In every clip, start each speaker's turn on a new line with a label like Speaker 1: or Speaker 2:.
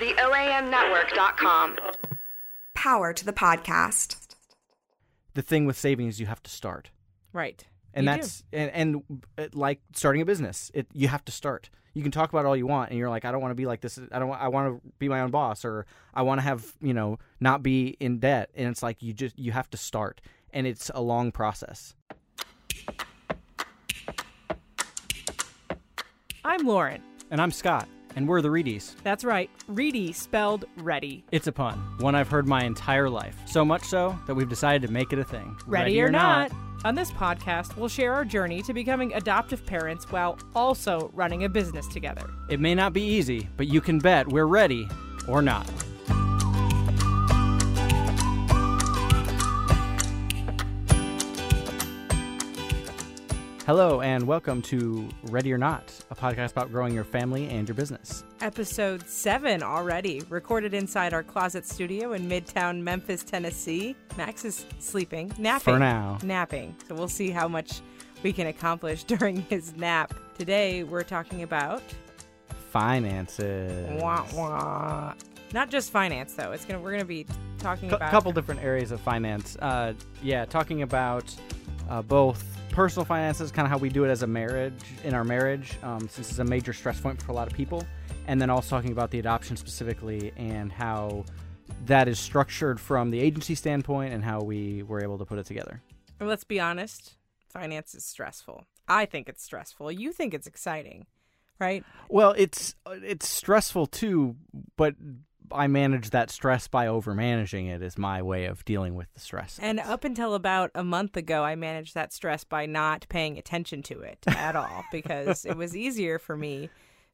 Speaker 1: The OAMnetwork.com.
Speaker 2: Power to the podcast.
Speaker 3: The thing with saving is you have to start.
Speaker 4: Right.
Speaker 3: and
Speaker 4: You
Speaker 3: that's and, and uh, like starting a business it you have to start you can talk about all you want and you're like i don't want to be like this i don't i want to be my own boss or i want to have you know not be in debt and it's like you just you have to start and it's a long process
Speaker 4: I'm Lauren.
Speaker 3: and i'm scott and we're the Reedys
Speaker 4: That's right. Reedy spelled ready.
Speaker 3: it's a pun one i've heard my entire life so much so that we've decided to make it a thing
Speaker 4: Ready, or, not. On this podcast, we'll share our journey to becoming adoptive parents while also running a business together.
Speaker 3: it may not be easy but you can bet we're ready or not Hello, and welcome to Ready or Not, a podcast about growing your family and your business.
Speaker 4: Episode 7 already, recorded inside our closet studio in Midtown Memphis, Tennessee. Max is sleeping, napping.
Speaker 3: For now.
Speaker 4: Napping. So we'll see how much we can accomplish during his nap. Today, we're talking about
Speaker 3: Finances.
Speaker 4: Wah, wah. Not just finance, though. It's gonna we're gonna be talking
Speaker 3: A
Speaker 4: about a
Speaker 3: couple different areas of finance. Uh, yeah, talking about uh, both personal finances, kind of how we do it as a marriage, in our marriage, um, since it's a major stress point for a lot of people, and then also talking about the adoption specifically and how that is structured from the agency standpoint and how we were able to put it together.
Speaker 4: And let's be honest, finance is stressful. I think it's stressful. You think it's exciting, right?
Speaker 3: Well, it's it's stressful too, but I manage that stress by over managing it is my way of dealing with the stress.
Speaker 4: And up until about a month ago, I managed that stress by not paying attention to it at all because it was easier for me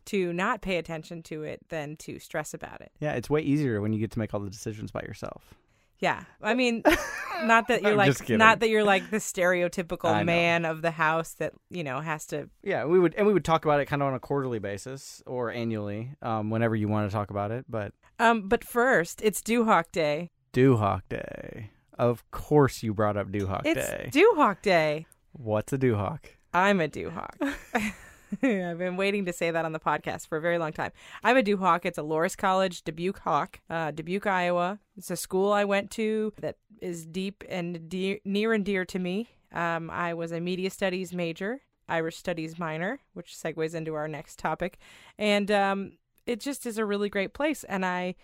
Speaker 4: to not pay attention to it than to stress about it.
Speaker 3: Yeah, it's way easier when you get to make all the decisions by yourself.
Speaker 4: Yeah. I mean, not that you're like not that you're like the stereotypical man of the house that, you know, has to
Speaker 3: Yeah, we would and we would talk about it kind of on a quarterly basis or annually, um, whenever you want to talk about it. But
Speaker 4: Um, but first, it's Duhawk Day.
Speaker 3: Duhawk Day, of course, you brought up Duhawk Day.
Speaker 4: It's
Speaker 3: Day.
Speaker 4: Duhawk Day.
Speaker 3: What's a Duhawk?
Speaker 4: I'm a Duhawk. I've been waiting to say that on the podcast for a very long time. I'm a Duhawk. It's a Loras College Dubuque Hawk, uh, Dubuque, Iowa. It's a school I went to that is deep and dear, near and dear to me. Um, I was a media studies major, Irish studies minor, which segues into our next topic. And um, it just is a really great place, and I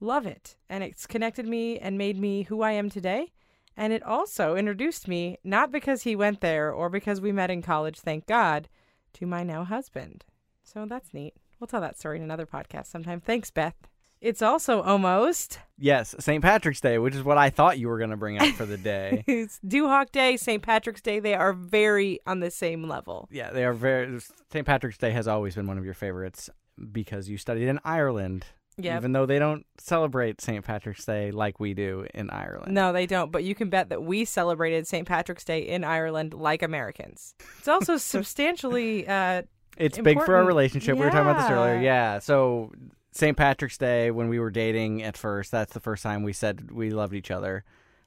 Speaker 4: love it. And it's connected me and made me who I am today. And it also introduced me, not because he went there or because we met in college, thank God, to my now husband. So that's neat. We'll tell that story in another podcast sometime. Thanks, Beth. It's also almost
Speaker 3: Yes, St. Patrick's Day, which is what I thought you were going to bring up for the day.
Speaker 4: it's Duhawk Day, St. Patrick's Day. They are very on the same level.
Speaker 3: yeah, they are very. St. Patrick's Day has always been one of your favorites because you studied in Ireland.
Speaker 4: Yeah.
Speaker 3: Even though they don't celebrate St. Patrick's Day like we do in Ireland.
Speaker 4: No, they don't. But you can bet that we celebrated St. Patrick's Day in Ireland like Americans. It's also substantially uh,
Speaker 3: It's big for our
Speaker 4: important.
Speaker 3: relationship. We were talking about this earlier.
Speaker 4: Yeah.
Speaker 3: Yeah. So St. Patrick's Day, when we were dating at first, that's the first time we said we loved each other.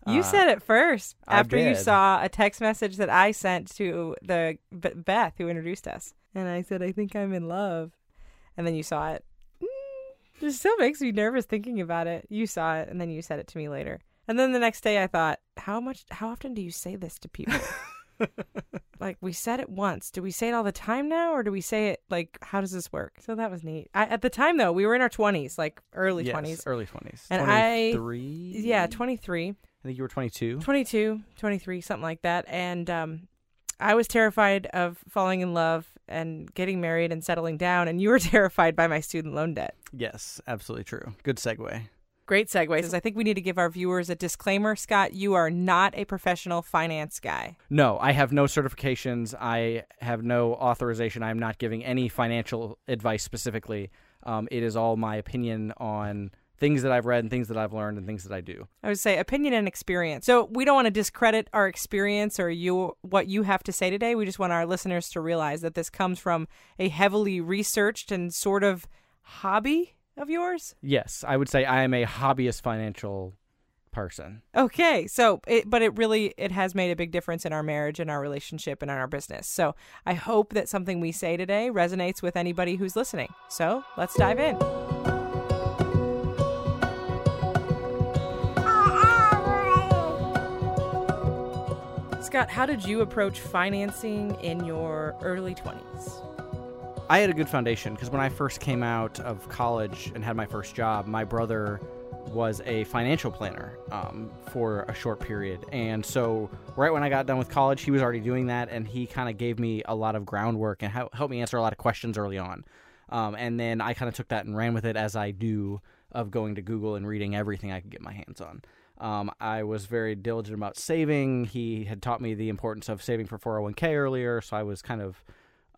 Speaker 4: You
Speaker 3: Uh,
Speaker 4: said it first after you saw a text message that I sent to the B- Beth who introduced us, and I said, "I think I'm in love," and then you saw it. Mm, It still makes me nervous thinking about it. You saw it, and then you said it to me later. And then the next day, I thought, "How much? How often do you say this to people?" like we said it once. Do we say it all the time now, or do we say it like? How does this work? So that was neat. I, at the time, though, we were in our twenties, like early
Speaker 3: yes,
Speaker 4: twenties.
Speaker 3: early 20s.
Speaker 4: And I- Yeah, twenty three.
Speaker 3: I think you were 22.
Speaker 4: 22, 23, something like that. And um, I was terrified of falling in love and getting married and settling down. And you were terrified by my student loan debt.
Speaker 3: Yes, absolutely true. Good segue.
Speaker 4: Great segue. I think we need to give our viewers a disclaimer. Scott, you are not a professional finance guy.
Speaker 3: No, I have no certifications. I have no authorization. I'm not giving any financial advice specifically. Um, it is all my opinion on things that I've read and things that I've learned and things that I do.
Speaker 4: I would say opinion and experience. So we don't want to discredit our experience or you what you have to say today. We just want our listeners to realize that this comes from a heavily researched and sort of hobby of yours.
Speaker 3: Yes, I would say I am a hobbyist financial person.
Speaker 4: Okay, so it, but it really it has made a big difference in our marriage and our relationship and in our business. So I hope that something we say today resonates with anybody who's listening. So let's dive in. Scott, how did you approach financing in your early 20s?
Speaker 3: I had a good foundation because when I first came out of college and had my first job, my brother was a financial planner um, for a short period. And so, right when I got done with college, he was already doing that, and he kind of gave me a lot of groundwork and hel- helped me answer a lot of questions early on. Um, and then I kind of took that and ran with it as I do of going to Google and reading everything I could get my hands on. Um, I was very diligent about saving. He had taught me the importance of saving for 401k earlier, so I was kind of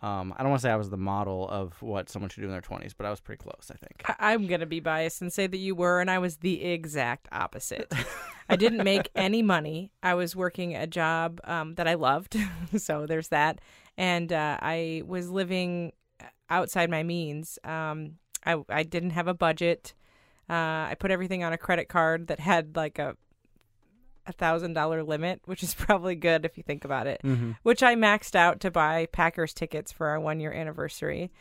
Speaker 3: um, I don't want to say I was the model of what someone should do in their 20s, but I was pretty close, I think.
Speaker 4: I- I'm going to be biased and say that you were, and I was the exact opposite. I didn't make any money. I was working a job um, that I loved, so there's that. And uh, I was living outside my means. Um, I, I didn't have a budget. Uh, I put everything on a credit card that had like a a thousand dollar limit, which is probably good if you think about it.
Speaker 3: Mm-hmm.
Speaker 4: Which I maxed out to buy Packers tickets for our one year anniversary.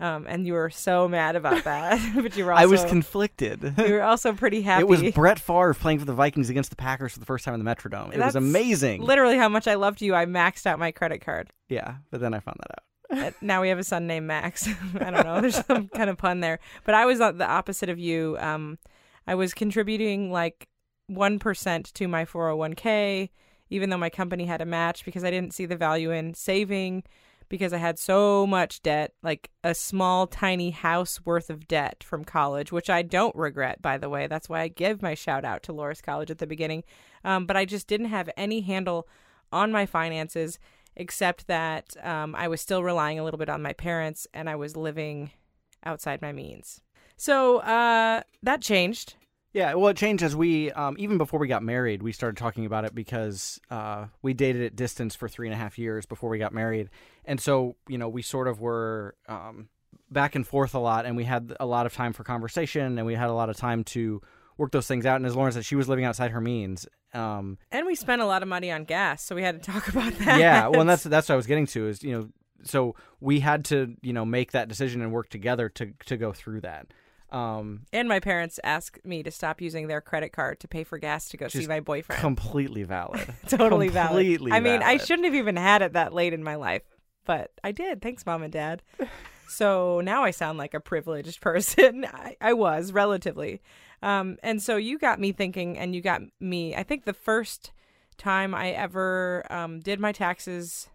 Speaker 4: Um, and you were so mad about that, but you were also
Speaker 3: I was conflicted.
Speaker 4: you were also pretty happy.
Speaker 3: It was Brett Favre playing for the Vikings against the Packers for the first time in the Metrodome. It
Speaker 4: That's
Speaker 3: was amazing.
Speaker 4: literally how much I loved you. I maxed out my credit card.
Speaker 3: yeah, but then I found that out.
Speaker 4: Uh, now we have a son named Max. I don't know. There's some kind of pun there, but I was the opposite of you. Um, I was contributing like one percent to my 401k, even though my company had a match because I didn't see the value in saving because I had so much debt, like a small, tiny house worth of debt from college, which I don't regret, by the way. That's why I give my shout out to Loras College at the beginning. Um, but I just didn't have any handle on my finances, except that um, I was still relying a little bit on my parents and I was living outside my means. So uh, that changed.
Speaker 3: Yeah, well, it changed as we, um, even before we got married, we started talking about it because uh, we dated at distance for three and a half years before we got married. And so, you know, we sort of were um, back and forth a lot, and we had a lot of time for conversation, and we had a lot of time to work those things out. And as Lauren said, she was living outside her means. Um,
Speaker 4: And we spent a lot of money on gas, so we had to talk about that.
Speaker 3: yeah, well, and that's that's what I was getting to is you know, so we had to you know make that decision and work together to to go through that. Um,
Speaker 4: And my parents asked me to stop using their credit card to pay for gas to go see my boyfriend.
Speaker 3: completely valid.
Speaker 4: totally
Speaker 3: completely
Speaker 4: valid. I mean, I shouldn't have even had it that late in my life, but I did. Thanks, mom and dad. so now I sound like a privileged person. I, I was relatively. Um, and so you got me thinking, and you got me. I think the first time I ever um, did my taxes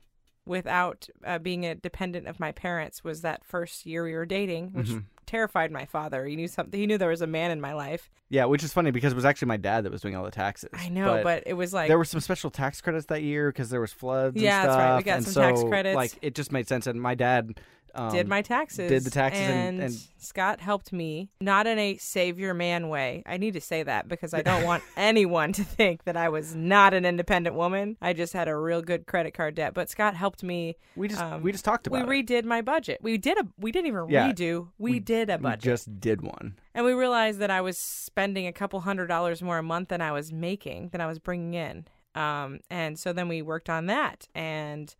Speaker 4: without uh, being a dependent of my parents was that first year we were dating, which
Speaker 3: Mm-hmm.
Speaker 4: terrified my father. He knew something. He knew there was a man in my life.
Speaker 3: Yeah, which is funny because it was actually my dad that was doing all the taxes.
Speaker 4: I know, but, it was like
Speaker 3: there were some special tax credits that year because there was floods. and
Speaker 4: Yeah, that's right. We got
Speaker 3: and
Speaker 4: some tax credits.
Speaker 3: Like it just made sense, and my dad um,
Speaker 4: did my taxes.
Speaker 3: did the taxes and-
Speaker 4: and,
Speaker 3: and-
Speaker 4: Scott helped me, not in a savior man way. I need to say that because I don't want anyone to think that I was not an independent woman. I just had a real good credit card debt, but Scott helped me.
Speaker 3: We just
Speaker 4: um,
Speaker 3: we just talked about it.
Speaker 4: We redid my budget. We did a. We didn't even
Speaker 3: Yeah.
Speaker 4: redo. We, did a
Speaker 3: We
Speaker 4: budget,
Speaker 3: just did one.
Speaker 4: and we realized that I was spending a couple hundred dollars more a month than I was making, than I was bringing in. Um, and so then we worked on that, and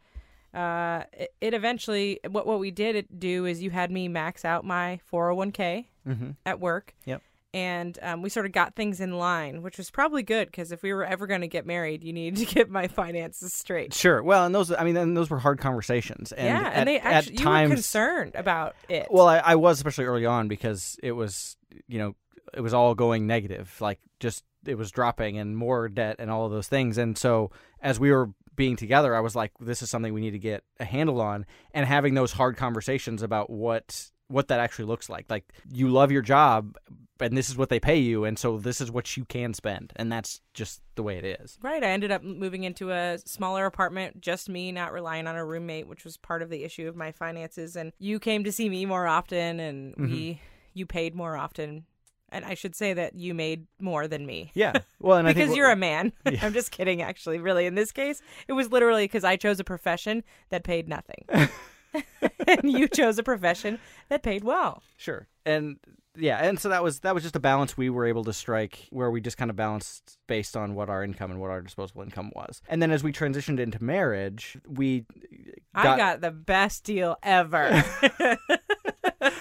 Speaker 4: uh, it, it eventually what what we did do is you had me max out my 401k
Speaker 3: Mm-hmm.
Speaker 4: at work.
Speaker 3: Yep.
Speaker 4: And um, we sort of got things in line, which was probably good because if we were ever going to get married, you needed to get my finances straight.
Speaker 3: Sure. Well, and those I mean, and those were hard conversations. And
Speaker 4: yeah,
Speaker 3: at,
Speaker 4: and they
Speaker 3: at
Speaker 4: actually you
Speaker 3: times,
Speaker 4: were concerned about it.
Speaker 3: Well, I, I was especially early on because it was, you know, it was all going negative. Like just it was dropping and more debt and all of those things. And so as we were being together, I was like, this is something we need to get a handle on. And having those hard conversations about what what that actually looks like. Like you love your job, and this is what they pay you, and so this is what you can spend, and that's just the way it is.
Speaker 4: Right. I ended up moving into a smaller apartment, just me, not relying on a roommate, which was part of the issue of my finances. And you came to see me more often, and
Speaker 3: Mm-hmm.
Speaker 4: we you paid more often. And I should say that you made more than me.
Speaker 3: Yeah. Well, and I think
Speaker 4: because you're a man. I'm just kidding, actually. Really, in this case, it was literally because I chose a profession that paid nothing. and you chose a profession that paid well.
Speaker 3: Sure. And yeah, and so that was that was just a balance we were able to strike where we just kind of balanced based on what our income and what our disposable income was. And then as we transitioned into marriage, we
Speaker 4: I got the best deal ever.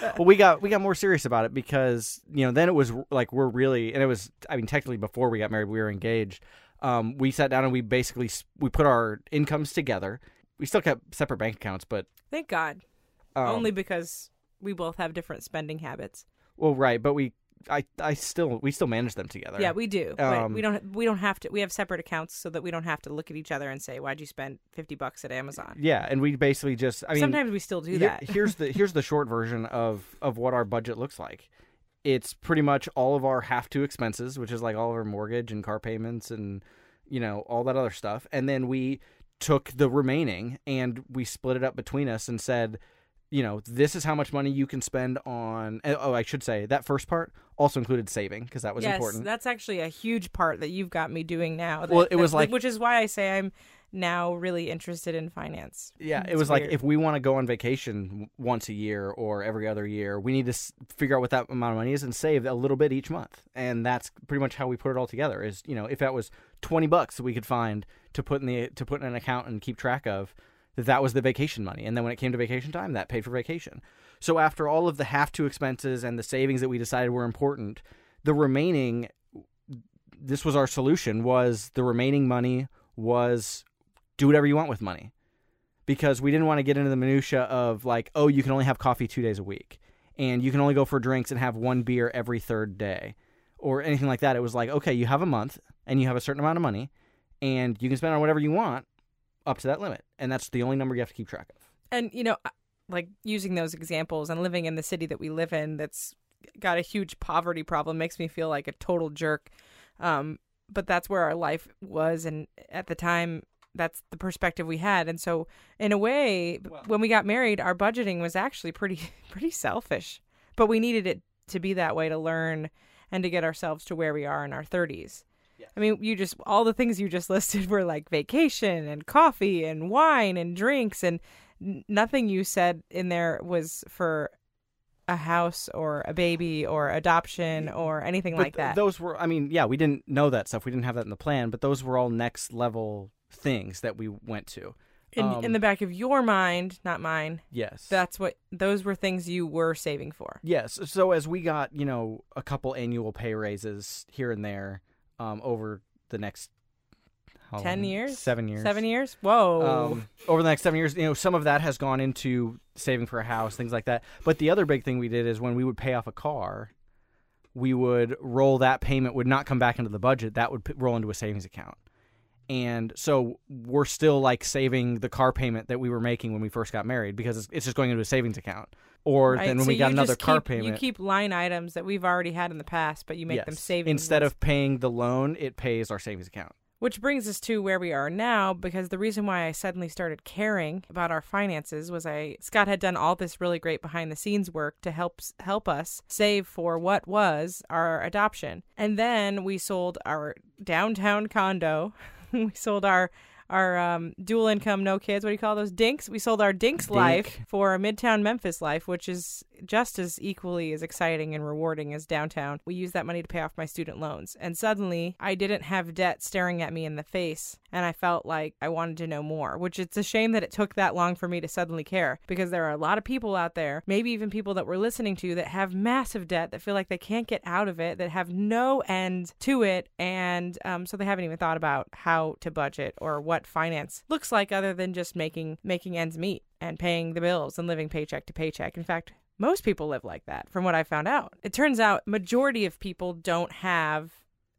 Speaker 3: well we got we got more serious about it because, you know, then it was like we're really and it was I mean technically before we got married we were engaged. um, we sat down and we basically we put our incomes together. We still kept separate bank accounts, but
Speaker 4: Thank God.
Speaker 3: um,
Speaker 4: Only because we both have different spending habits.
Speaker 3: well, right. But we, I, I still we still manage them together.
Speaker 4: Yeah, we do.
Speaker 3: Um,
Speaker 4: we don't. We don't have to. We have separate accounts so that we don't have to look at each other and say, "Why'd you spend fifty bucks at Amazon?"
Speaker 3: yeah, and we basically just. I mean,
Speaker 4: Sometimes we still do that.
Speaker 3: here's the here's the short version of of what our budget looks like. It's pretty much all of our have to expenses, which is like all of our mortgage and car payments and you know all that other stuff, and then we took the remaining and we split it up between us and said, you know, this is how much money you can spend on. Eh, oh, I should say that first part also included saving because that was
Speaker 4: yes,
Speaker 3: important.
Speaker 4: that's actually a huge part that you've got me doing now. that-
Speaker 3: Well, it was like-
Speaker 4: which is why I say I'm now really interested in finance.
Speaker 3: Yeah, it
Speaker 4: It's
Speaker 3: was like if we want to go on vacation once a year or every other year, we need to s- figure out what that amount of money is and save a little bit each month. And that's pretty much how we put it all together. Is you know if that was twenty bucks that we could find to put in the to put in an account and keep track of, that was the vacation money. And then when it came to vacation time, that paid for vacation. So after all of the have to expenses and the savings that we decided were important, the remaining this was our solution was the remaining money was do whatever you want with money because we didn't want to get into the minutia of like oh you can only have coffee two days a week and you can only go for drinks and have one beer every third day or anything like that it was like okay you have a month and you have a certain amount of money and you can spend on whatever you want up to that limit and that's the only number you have to keep track of
Speaker 4: and you know, like using those examples and living in the city that we live in, that's got a huge poverty problem, makes me feel like a total jerk. Um, but that's where our life was, and at the time, that's the perspective we had. And so, in a way, when we got married, our budgeting was actually pretty pretty selfish, but we needed it to be that way to learn and to get ourselves to where we are in our thirties. I mean, you just all the things you just listed were like vacation and coffee and wine and drinks and nothing you said in there was for a house or a baby or adoption or anything
Speaker 3: but
Speaker 4: like
Speaker 3: th-
Speaker 4: that.
Speaker 3: those were i mean yeah we didn't know that stuff we didn't have that in the plan but those were all next level things that we went to
Speaker 4: in,
Speaker 3: um,
Speaker 4: in the back of your mind, not mine.
Speaker 3: yes
Speaker 4: That's what those were things you were saving for.
Speaker 3: Yes. So as we got, you know, a couple annual pay raises here and there um, over the next how
Speaker 4: 10
Speaker 3: long?
Speaker 4: years?
Speaker 3: seven years,
Speaker 4: Seven years? Whoa.
Speaker 3: Um, over the next seven years, you know, some of that has gone into saving for a house, things like that. But the other big thing we did is when we would pay off a car, we would roll that payment would not come back into the budget. That would p- roll into a savings account. And so we're still like saving the car payment that we were making when we first got married because it's, it's just going into a savings account. Or
Speaker 4: Right,
Speaker 3: then when
Speaker 4: so
Speaker 3: we got another
Speaker 4: just
Speaker 3: car
Speaker 4: keep-
Speaker 3: payment,
Speaker 4: You keep line items that we've already had in the past, but you make them savings
Speaker 3: Instead of paying the loan, it pays our savings account.
Speaker 4: Which brings us to where we are now, because the reason why I suddenly started caring about our finances was I Scott had done all this really great behind the scenes work to help help us save for what was our adoption, and then we sold our downtown condo, we sold our our um, dual income, no kids. What do you call those? Dinks. We sold our Dinks life for a Midtown Memphis life, which is just as equally as exciting and rewarding as downtown. We used that money to pay off my student loans. And suddenly, I didn't have debt staring at me in the face. And I felt like I wanted to know more, which it's a shame that it took that long for me to suddenly care because there are a lot of people out there, maybe even people that we're listening to, that have massive debt, that feel like they can't get out of it, that have no end to it. And um, so they haven't even thought about how to budget or what finance looks like other than just making making ends meet and paying the bills and living paycheck to paycheck. In fact, most people live like that from what I found out. It turns out majority of people don't have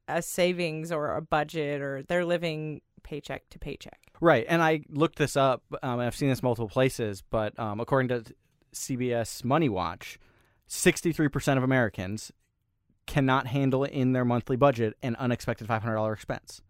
Speaker 4: a savings or a budget or they're living paycheck to paycheck.
Speaker 3: Right, and I looked this up. Um, I've seen this multiple places, but um, according to CBS Money Watch, sixty-three percent of Americans cannot handle in their monthly budget an unexpected five hundred dollar expense.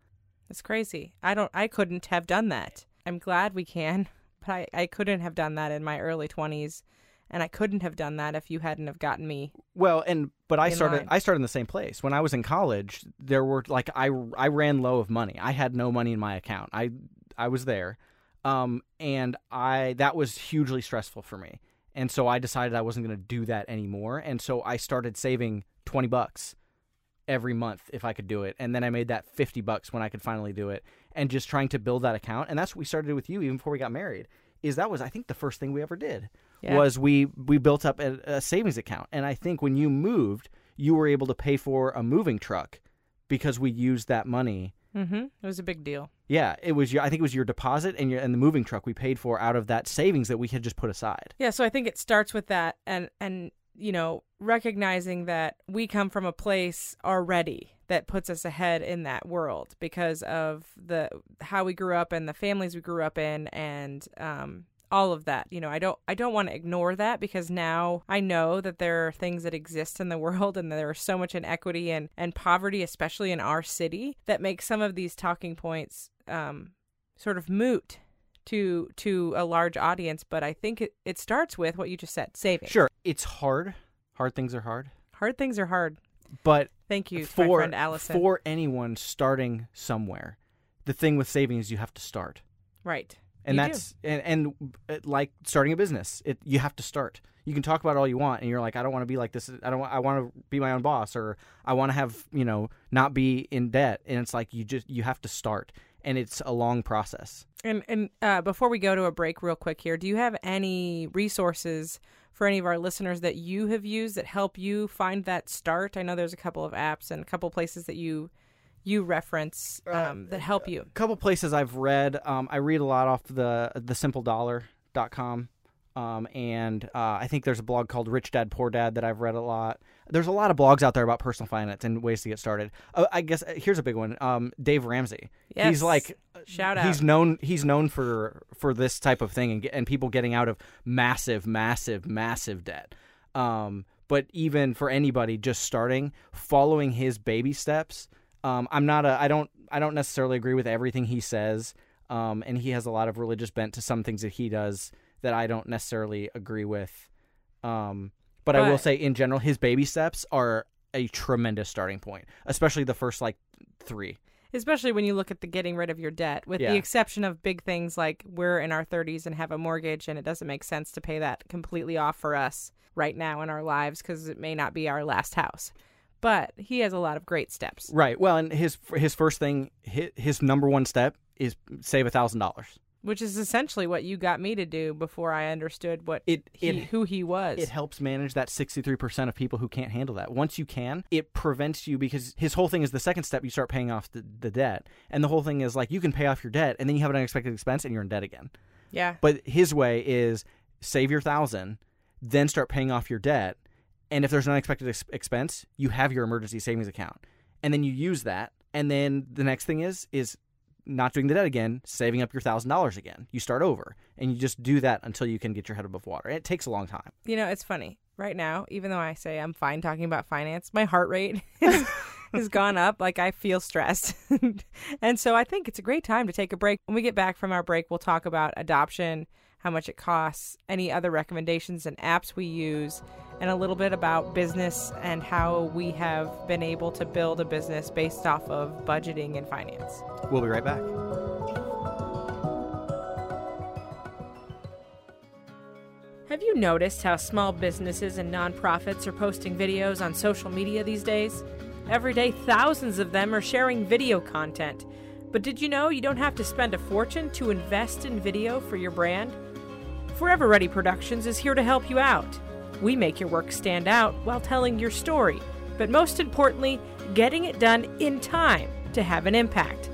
Speaker 4: It's crazy. I don't I couldn't have done that. I'm glad we can, but I, I couldn't have done that in my early 20s and I couldn't have done that if you hadn't have gotten me.
Speaker 3: Well, and but I started.
Speaker 4: line.
Speaker 3: I started in the same place when I was in college. There were like I I ran low of money. I had no money in my account. I I was there, um, and I that was hugely stressful for me. And so I decided I wasn't going to do that anymore. And so I started saving twenty bucks every month if I could do it. And then I made that fifty bucks when I could finally do it. And just trying to build that account. And that's what we started with you even before we got married. Is that was I think the first thing we ever did
Speaker 4: Yeah.
Speaker 3: was we we built up a, a savings account and i think when you moved you were able to pay for a moving truck because we used that money
Speaker 4: Mm-hmm. It was a big deal.
Speaker 3: Yeah, it was your. I think it was your deposit and your and the moving truck we paid for out of that savings that we had just put aside.
Speaker 4: Yeah, so I think it starts with that and and you know, recognizing that we come from a place already that puts us ahead in that world because of the how we grew up and the families we grew up in and um all of that. You know, I don't I don't want to ignore that because now I know that there are things that exist in the world and there is so much inequity and, and poverty, especially in our city, that makes some of these talking points um, sort of moot to to a large audience. But I think it, it starts with what you just said, saving.
Speaker 3: Sure, it's hard. Hard things are hard.
Speaker 4: Hard things are hard.
Speaker 3: But
Speaker 4: Thank you,
Speaker 3: for
Speaker 4: friend Allison.
Speaker 3: for anyone starting somewhere, the thing with saving is you have to start.
Speaker 4: right.
Speaker 3: and
Speaker 4: You do.
Speaker 3: that's and, and uh, like starting a business it you have to start you can talk about it all you want and you're like i don't want to be like this i don't want i want to be my own boss or i want to have you know not be in debt and it's like you just you have to start and it's a long process
Speaker 4: And and uh, before we go to a break, real quick here, do you have any resources for any of our listeners that you have used that help you find that start? I know there's a couple of apps and a couple places that you you reference um, that help you.
Speaker 3: a couple places i've read um, i read a lot off the the simpledollar.com um, and uh, I think there's a blog called Rich Dad Poor Dad that I've read a lot. There's a lot of blogs out there about personal finance and ways to get started. Uh, I guess uh, here's a big one. Um, Dave Ramsey.
Speaker 4: Yes.
Speaker 3: He's like
Speaker 4: Shout out.
Speaker 3: He's known he's known for for this type of thing and and people getting out of massive, massive, massive debt. Um, but even for anybody just starting, following his baby steps. Um, I'm not a I don't I don't necessarily agree with everything he says. Um, and he has a lot of religious bent to some things that he does that I don't necessarily agree with. Um, but, I will say in general, his baby steps are a tremendous starting point, especially the first like three.
Speaker 4: especially when you look at the getting rid of your debt with
Speaker 3: Yeah.
Speaker 4: the exception of big things like we're in our 30s and have a mortgage and it doesn't make sense to pay that completely off for us right now in our lives because it may not be our last house but he has a lot of great steps
Speaker 3: Right. Well, and his his first thing, his, his number one step is save a thousand dollars.
Speaker 4: Which is essentially what you got me to do before i understood what
Speaker 3: It
Speaker 4: he,
Speaker 3: it
Speaker 4: who he was
Speaker 3: it helps manage that sixty three percent of people who can't handle that. Once you can, it prevents you because his whole thing is the second step. You start paying off the, the debt, and the whole thing is like you can pay off your debt, and then you have an unexpected expense, and you're in debt again.
Speaker 4: yeah
Speaker 3: But his way is save your thousand, then start paying off your debt, and if there's an unexpected ex- expense, you have your emergency savings account, and then you use that, and then the next thing is is not doing the debt again, saving up your thousand dollars again. You start over, and you just do that until you can get your head above water. It takes a long time.
Speaker 4: you know it's funny right now even though i say i'm fine talking about finance my heart rate has gone up like i feel stressed and so i think it's a great time to take a break when we get back from our break we'll talk about adoption how much it costs any other recommendations and apps we use and a little bit about business and how we have been able to build a business based off of budgeting and finance
Speaker 3: We'll be right back.
Speaker 4: Have you noticed how small businesses and nonprofits are posting videos on social media these days? Every day, thousands of them are sharing video content. But did you know you don't have to spend a fortune to invest in video for your brand? Forever Ready Productions is here to help you out. We make your work stand out while telling your story, but most importantly, getting it done in time to have an impact.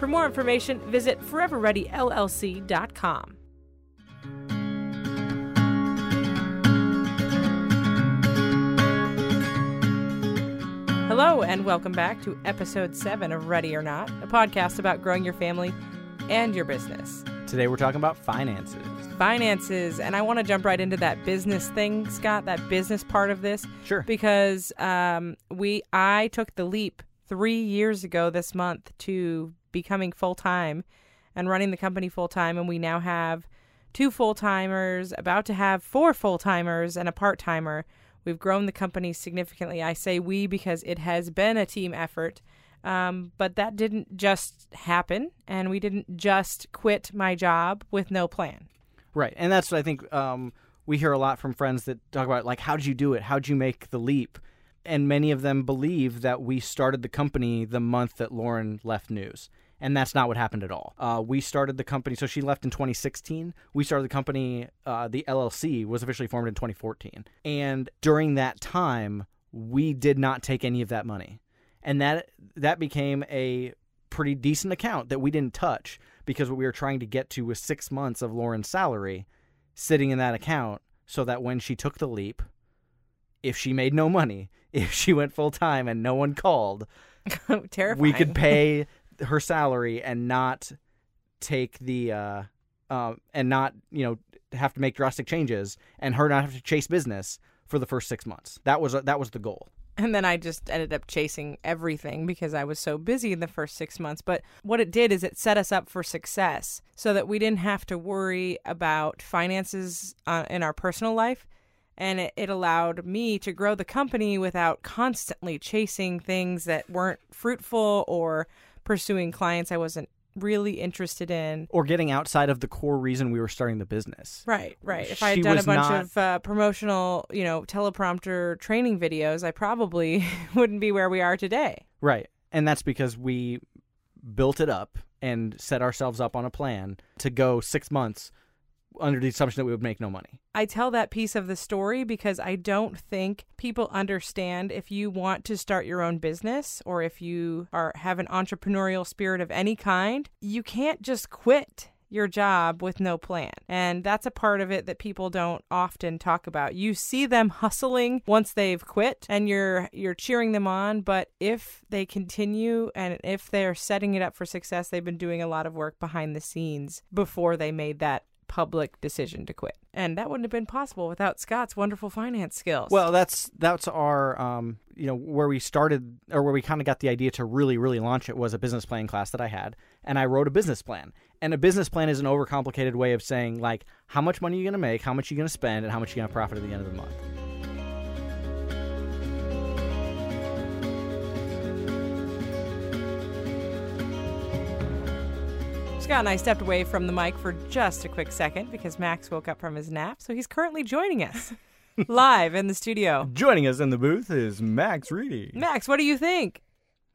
Speaker 4: For more information, visit foreverreadyllc.com. Hello, and welcome back to episode 7 of Ready or Not, a podcast about growing your family and your business.
Speaker 3: Today we're talking about finances.
Speaker 4: Finances, and I want to jump right into that business thing, Scott, that business part of this.
Speaker 3: Sure.
Speaker 4: Because um, we, I took the leap three years ago this month to becoming full time and running the company full time, and we now have two full timers, about to have four full timers, and a part timer. We've grown the company significantly. I say we because it has been a team effort. Um, but that didn't just happen, and we didn't just quit my job with no plan.
Speaker 3: Right, and that's what I think um, we hear a lot from friends that talk about like how did you do it? How did you make the leap? And many of them believe that we started the company the month that Lauren left news. And that's not what happened at all. Uh, we started the company, so she left in 2016. We started the company, uh, the LLC was officially formed in 2014. And during that time, we did not take any of that money. And that that became a pretty decent account that we didn't touch because what we were trying to get to was six months of Lauren's salary sitting in that account so that when she took the leap, if she made no money, if she went full time and no one called,
Speaker 4: Terrifying.
Speaker 3: we could pay her salary and not take the uh, uh, and not you know have to make drastic changes and her not have to chase business for the first six months. That was that was the goal.
Speaker 4: And then I just ended up chasing everything because I was so busy in the first six months. But what it did is it set us up for success so that we didn't have to worry about finances uh, in our personal life. And it, it allowed me to grow the company without constantly chasing things that weren't fruitful or pursuing clients I wasn't really interested in.
Speaker 3: Or getting outside of the core reason we were starting the business.
Speaker 4: Right, right. If I had done a bunch
Speaker 3: not-
Speaker 4: of uh, promotional, you know, teleprompter training videos, I probably wouldn't be where we are today.
Speaker 3: Right. And that's because we built it up and set ourselves up on a plan to go six months under the assumption that we would make no money.
Speaker 4: I tell that piece of the story because I don't think people understand if you want to start your own business or if you are have an entrepreneurial spirit of any kind, you can't just quit your job with no plan. And that's a part of it that people don't often talk about. You see them hustling once they've quit and you're you're cheering them on, but if they continue and if they're setting it up for success, they've been doing a lot of work behind the scenes before they made that public decision to quit. And that wouldn't have been possible without Scott's wonderful finance skills.
Speaker 3: Well, that's that's our um, you know where we started or where we kind of got the idea to really really launch it was a business plan class that I had, and I wrote a business plan. And a business plan is an overcomplicated way of saying like how much money you're going to make, how much you're going to spend, and how much you're going to profit at the end of the month.
Speaker 4: Scott and I stepped away from the mic for just a quick second because Max woke up from his nap, so he's currently joining us live in the studio.
Speaker 3: Joining us in the booth is Max Reedy.
Speaker 4: Max, what do you think?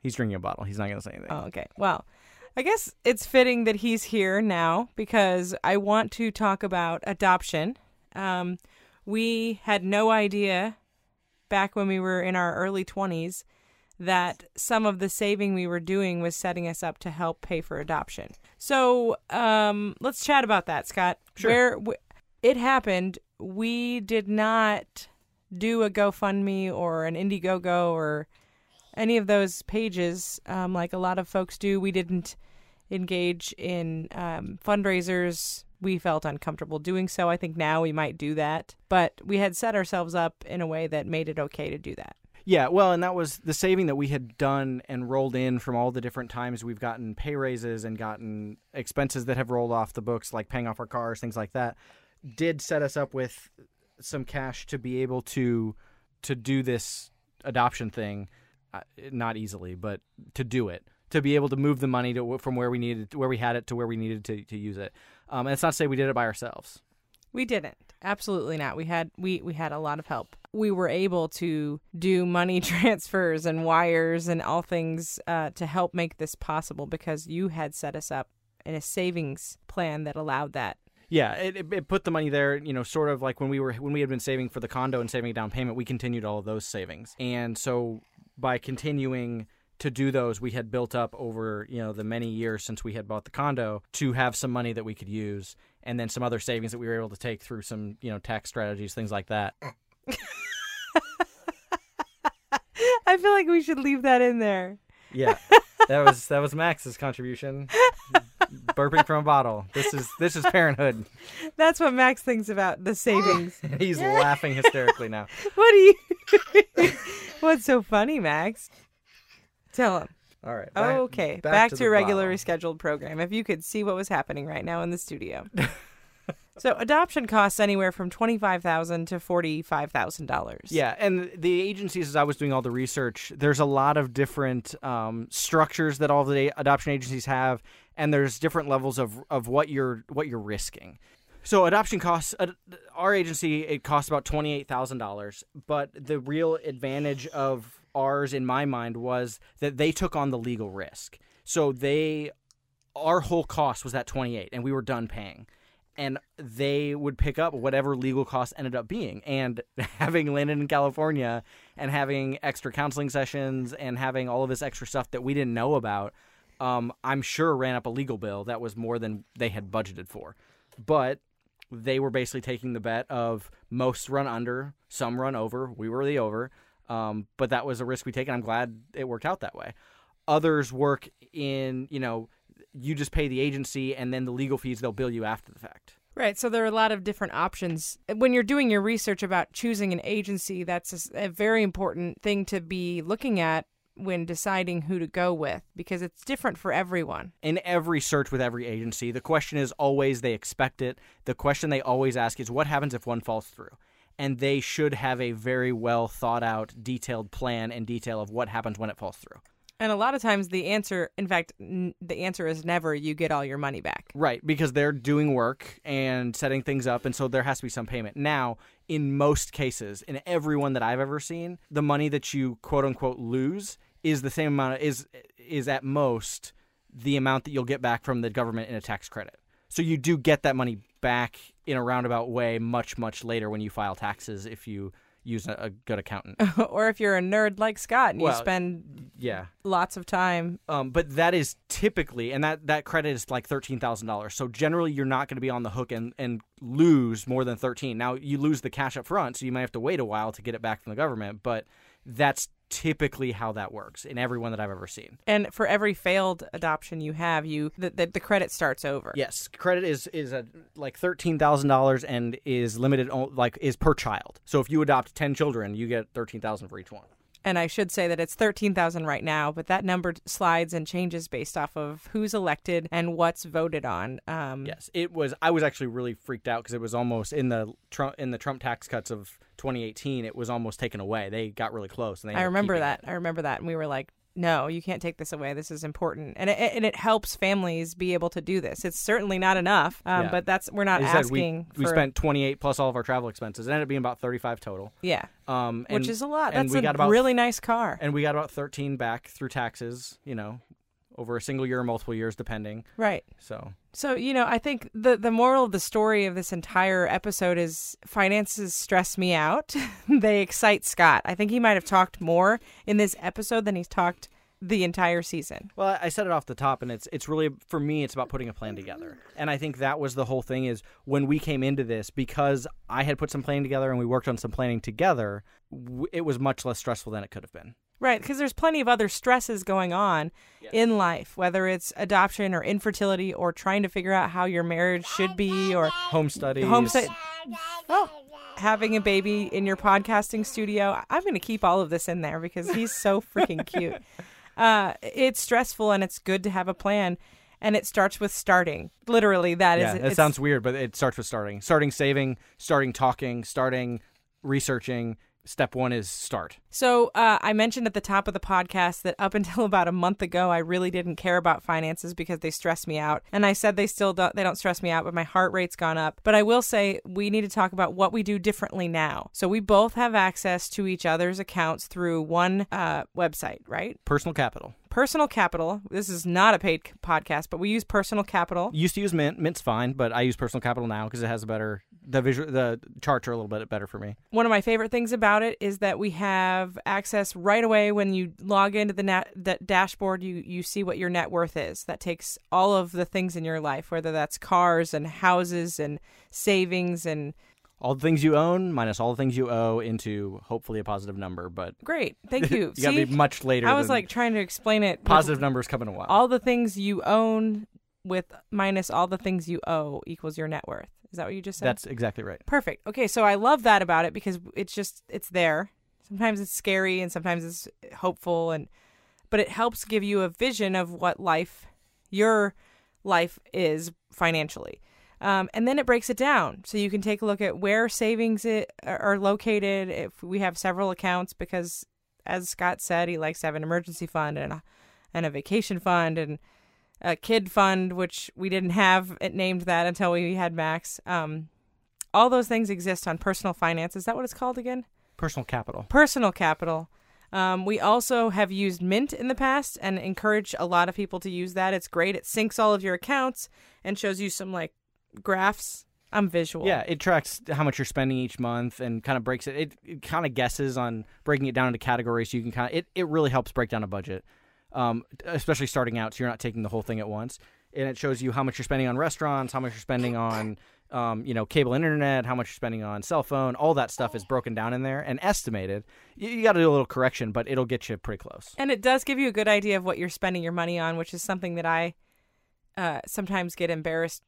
Speaker 3: He's drinking a bottle. He's not going to say anything.
Speaker 4: Oh, okay. Well, I guess it's fitting that he's here now because I want to talk about adoption. Um, we had no idea back when we were in our early 20s that some of the saving we were doing was setting us up to help pay for adoption. So um, let's chat about that, Scott.
Speaker 3: Sure.
Speaker 4: Where w- it happened, we did not do a GoFundMe or an Indiegogo or any of those pages um, like a lot of folks do. We didn't engage in um, fundraisers. We felt uncomfortable doing so. I think now we might do that. But we had set ourselves up in a way that made it okay to do that.
Speaker 3: Yeah, well, and that was the saving that we had done and rolled in from all the different times we've gotten pay raises and gotten expenses that have rolled off the books, like paying off our cars, things like that, did set us up with some cash to be able to to do this adoption thing, uh, not easily, but to do it, to be able to move the money to from where we needed, where we had it, to where we needed to to use it. Um, and it's not to say we did it by ourselves.
Speaker 4: We didn't. Absolutely not. We had we we had a lot of help. We were able to do money transfers and wires and all things uh, to help make this possible because you had set us up in a savings plan that allowed that.
Speaker 3: Yeah, it, it, put the money there, you know, sort of like when we were when we had been saving for the condo and saving down payment, we continued all of those savings. And so by continuing to do those, we had built up over, you know, the many years since we had bought the condo to have some money that we could use and then some other savings that we were able to take through some, you know, tax strategies, things like that.
Speaker 4: I feel like we should leave that in there.
Speaker 3: Yeah. that was that was Max's contribution. Burping from a bottle. This is this is parenthood.
Speaker 4: That's what Max thinks about the savings.
Speaker 3: He's laughing hysterically now.
Speaker 4: what do you? What's so funny, Max? Tell him.
Speaker 3: All right. back-
Speaker 4: okay, back, to,
Speaker 3: the
Speaker 4: a regularly
Speaker 3: bottle.
Speaker 4: scheduled program. If you could see what was happening right now in the studio. So adoption costs anywhere from twenty five thousand to forty five thousand dollars.
Speaker 3: Yeah, and the agencies, as I was doing all the research, there's a lot of different um, structures that all the adoption agencies have, and there's different levels of, of what you're what you're risking. So adoption costs. Uh, our agency it costs about twenty eight thousand dollars, but the real advantage of ours, in my mind, was that they took on the legal risk. So they, our whole cost was at twenty eight, and we were done paying and they would pick up whatever legal costs ended up being. And having landed in California and having extra counseling sessions and having all of this extra stuff that we didn't know about, um, I'm sure ran up a legal bill that was more than they had budgeted for. But they were basically taking the bet of most run under, some run over. We were the over, um, but that was a risk we take, and I'm glad it worked out that way. Others work in, you know, you just pay the agency, and then the legal fees they'll bill you after the fact.
Speaker 4: Right. So there are a lot of different options. When you're doing your research about choosing an agency, that's a, a very important thing to be looking at when deciding who to go with because it's different for everyone.
Speaker 3: in every search with every agency, the question is always they expect it. The question they always ask is what happens if one falls through? And they should have a very well thought out, detailed plan and detail of what happens when it falls through.
Speaker 4: And a lot of times the answer, in fact, n- the answer is never you get all your money back.
Speaker 3: Right, because they're doing work and setting things up, and so there has to be some payment. Now, in most cases, in every one that I've ever seen, the money that you quote unquote lose is the same amount is is at most the amount that you'll get back from the government in a tax credit. So you do get that money back in a roundabout way much much later when you file taxes if you use a, a good accountant.
Speaker 4: or if you're a nerd like Scott and you spend
Speaker 3: yeah.
Speaker 4: lots of time.
Speaker 3: Um, but that is typically, and that, that credit is like thirteen thousand dollars. So generally, you're not going to be on the hook and, and lose more than thirteen. Now you lose the cash up front, so you might have to wait a while to get it back from the government. But that's typically how that works in everyone that I've ever seen.
Speaker 4: And for every failed adoption you have, you the, the, the credit starts over.
Speaker 3: Yes, credit is is a, like thirteen thousand dollars and is limited like is per child. So if you adopt ten children, you get thirteen thousand for each one.
Speaker 4: And I should say that it's 13,000 right now, but that number slides and changes based off of who's elected and what's voted on. Um,
Speaker 3: Yes, it was. I was actually really freaked out because it was almost in the Trump in the Trump tax cuts of 2018. It was almost taken away. They got really close, and they
Speaker 4: I remember that.
Speaker 3: it.
Speaker 4: I remember that. And we were like, no, you can't take this away. This is important. And it, and it helps families be able to do this. It's certainly not enough, um,
Speaker 3: Yeah.
Speaker 4: but that's, we're not
Speaker 3: As said, we,
Speaker 4: asking
Speaker 3: we spent 28 plus all of our travel expenses. It ended up being about 35 total.
Speaker 4: yeah,
Speaker 3: Um,
Speaker 4: which is a lot.
Speaker 3: and
Speaker 4: That's
Speaker 3: we
Speaker 4: a
Speaker 3: got about
Speaker 4: really nice car.
Speaker 3: and we got about 13 back through taxes. You know, over a single year or multiple years, depending.
Speaker 4: right.
Speaker 3: So
Speaker 4: So, you know, I think the the moral of the story of this entire episode is finances stress me out. they excite Scott. I think he might have talked more in this episode than he's talked the entire season.
Speaker 3: Well, I said it off the top, and it's it's really for me. It's about putting a plan together, and I think that was the whole thing. Is when we came into this because I had put some planning together, and we worked on some planning together. It was much less stressful than it could have been.
Speaker 4: Right, because there's plenty of other stresses going on in life, whether it's adoption or infertility or trying to figure out how your marriage should be or
Speaker 3: Home studies,
Speaker 4: home stu- Oh, having a baby in your podcasting studio. I'm going to keep all of this in there because he's so freaking cute. Uh, it's stressful and it's good to have a plan. And it starts with starting. Literally, that is
Speaker 3: Yeah,
Speaker 4: it.
Speaker 3: it sounds weird, but it starts with starting, starting saving, starting talking, starting researching. Step one is start.
Speaker 4: So uh, I mentioned at the top of the podcast that up until about a month ago, I really didn't care about finances because they stressed me out. And I said they still don't, they don't stress me out, but my heart rate's gone up. But I will say we need to talk about what we do differently now. So we both have access to each other's accounts through one uh, website, right?
Speaker 3: Personal capital.
Speaker 4: Personal Capital. This is not a paid podcast, but we use Personal Capital.
Speaker 3: Used to use Mint. Mint's fine, but I use Personal Capital now because it has a better the visual. The charts are a little bit better for me.
Speaker 4: One of my favorite things about it is that we have access right away when you log into the, nat- the dashboard. You you see what your net worth is. That takes all of the things in your life, whether that's cars and houses and savings and
Speaker 3: All the things you own minus all the things you owe into hopefully a positive number, but
Speaker 4: great. Thank you.
Speaker 3: you gotta be much later.
Speaker 4: I was like trying to explain it.
Speaker 3: positive numbers come in a while.
Speaker 4: all the things you own with minus all the things you owe equals your net worth. Is that what you just said?
Speaker 3: That's exactly right.
Speaker 4: Perfect. Okay, so I love that about it because it's just it's there. Sometimes it's scary and sometimes it's hopeful and but it helps give you a vision of what life your life is financially. Um, and then it breaks it down so you can take a look at where savings it, are located. If we have several accounts, because as Scott said, he likes to have an emergency fund and a, and a vacation fund and a kid fund, which we didn't have it named that until we had Max. Um, all those things exist on personal finance. Is that what it's called again?
Speaker 3: Personal capital.
Speaker 4: Personal capital. Um, we also have used Mint in the past and encourage a lot of people to use that. It's great. It syncs all of your accounts and shows you some like graphs. I'm visual.
Speaker 3: Yeah, it tracks how much you're spending each month and kind of breaks it. It, it kind of guesses on breaking it down into categories. So you can kind of it, it really helps break down a budget. Um, especially starting out, so you're not taking the whole thing at once. And it shows you how much you're spending on restaurants, how much you're spending on, um, you know, cable internet, how much you're spending on cell phone. All that stuff is broken down in there and estimated. You, you got to do a little correction, but it'll get you pretty close.
Speaker 4: And it does give you a good idea of what you're spending your money on, which is something that I uh, sometimes get embarrassed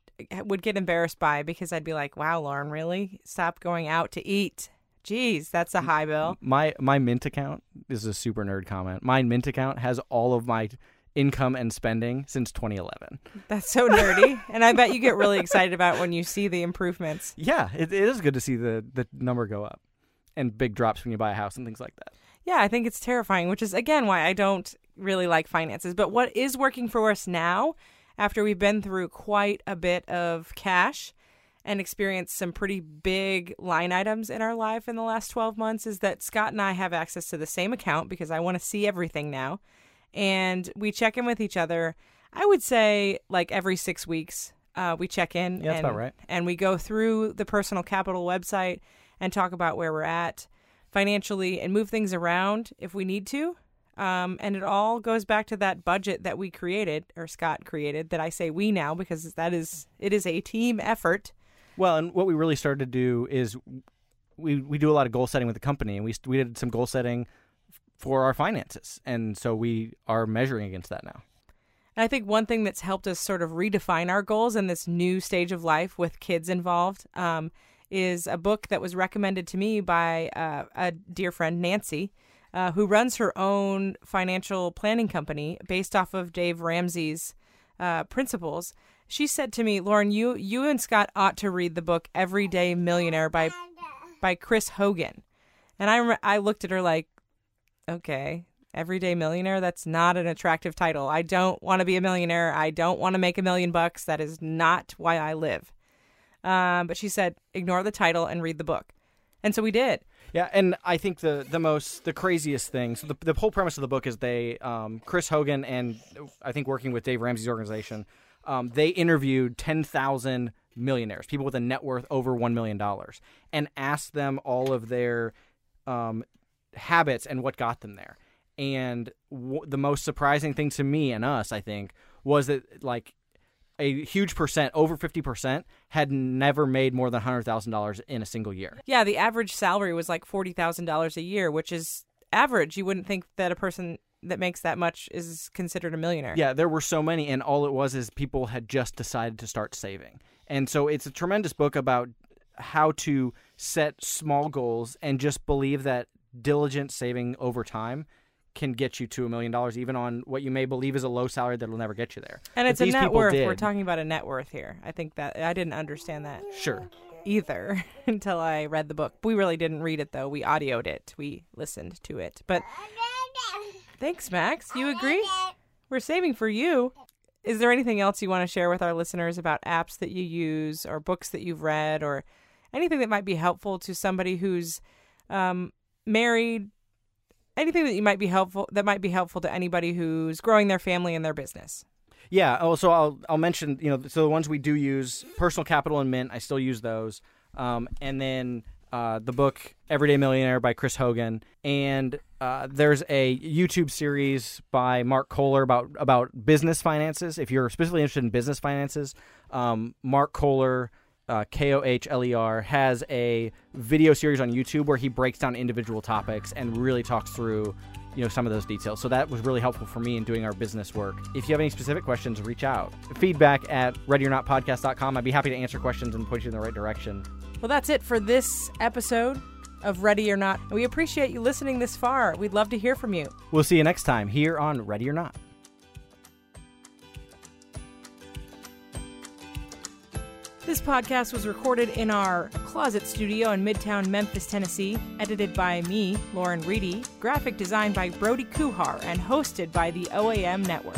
Speaker 4: would get embarrassed by because I'd be like, "Wow, Lauren, really? Stop going out to eat. Jeez, that's a high bill."
Speaker 3: My my Mint account this is a super nerd comment. My Mint account has all of my income and spending since 2011.
Speaker 4: That's so nerdy, and I bet you get really excited about when you see the improvements.
Speaker 3: Yeah, it, it is good to see the the number go up and big drops when you buy a house and things like that.
Speaker 4: Yeah, I think it's terrifying, which is again why I don't really like finances. But what is working for us now, after we've been through quite a bit of cash and experienced some pretty big line items in our life in the last 12 months, is that Scott and I have access to the same account because I want to see everything now. And we check in with each other, I would say like every six weeks. Uh, we check in
Speaker 3: Yeah, that's
Speaker 4: and,
Speaker 3: about right.
Speaker 4: and we go through the personal capital website and talk about where we're at financially and move things around if we need to. Um, and it all goes back to that budget that we created or Scott created that I say we now because that is it is a team effort.
Speaker 3: Well, and what we really started to do is we we do a lot of goal setting with the company, and we we did some goal setting for our finances, and so we are measuring against that now.
Speaker 4: And I think one thing that's helped us sort of redefine our goals in this new stage of life with kids involved um, is a book that was recommended to me by uh, a dear friend, Nancy, uh, who runs her own financial planning company based off of Dave Ramsey's uh, principles. She said to me, Lauren, you you and Scott ought to read the book Everyday Millionaire by by Chris Hogan. And I I looked at her like, okay, everyday millionaire? That's not an attractive title. I don't want to be a millionaire. I don't want to make a million bucks. That is not why i live. Um, but she said ignore the title and read the book. And so we did.
Speaker 3: Yeah, and I think the the most the craziest thing. So the the whole premise of the book is they um, Chris Hogan and I think working with Dave Ramsey's organization, um, they interviewed ten thousand millionaires, people with a net worth over one million dollars, and asked them all of their um, habits and what got them there. And w- the most surprising thing to me and us, I think, was that like a huge percent, over fifty percent, had never made more than hundred thousand dollars in a single year.
Speaker 4: yeah the average salary was like $40000 a year which is average you wouldn't think that a person that makes that much is considered a millionaire
Speaker 3: Yeah, there were so many, and all it was is people had just decided to start saving. And so it's a tremendous book about how to set small goals and just believe that diligent saving over time can get you to a million dollars, even on what you may believe is a low salary that'll never get you there.
Speaker 4: and
Speaker 3: But
Speaker 4: it's a net worth
Speaker 3: did.
Speaker 4: we're talking about a net worth here i think that i didn't understand that
Speaker 3: Sure.
Speaker 4: either until I read the book. We really didn't read it though. We audioed it. We listened to it. But thanks, Max. You agree? We're saving for you. Is there anything else you want to share with our listeners about apps that you use or books that you've read or anything that might be helpful to somebody who's um, married? Anything that you might be helpful that might be helpful to anybody who's growing their family and their business.
Speaker 3: Yeah. Oh, so I'll I'll mention you know so the ones we do use, Personal Capital and Mint. I still use those, um, and then uh, the book Everyday Millionaire by Chris Hogan, and uh, there's a YouTube series by Mark Kohler about about business finances. If you're specifically interested in business finances, um, Mark Kohler. Uh, K O H L E R has a video series on YouTube where he breaks down individual topics and really talks through you know some of those details. So that was really helpful for me in doing our business work. If you have any specific questions, reach out. Feedback at readyornotpodcast.com. I'd be happy to answer questions and point you in the right direction.
Speaker 4: Well, that's it for this episode of Ready or Not. We appreciate you listening this far. We'd love to hear from you.
Speaker 3: We'll see you next time here on Ready or Not.
Speaker 4: This podcast was recorded in our closet studio in Midtown Memphis, Tennessee, edited by me, Lauren Reedy, graphic design by Brody Kuhar, and hosted by the OAM Network.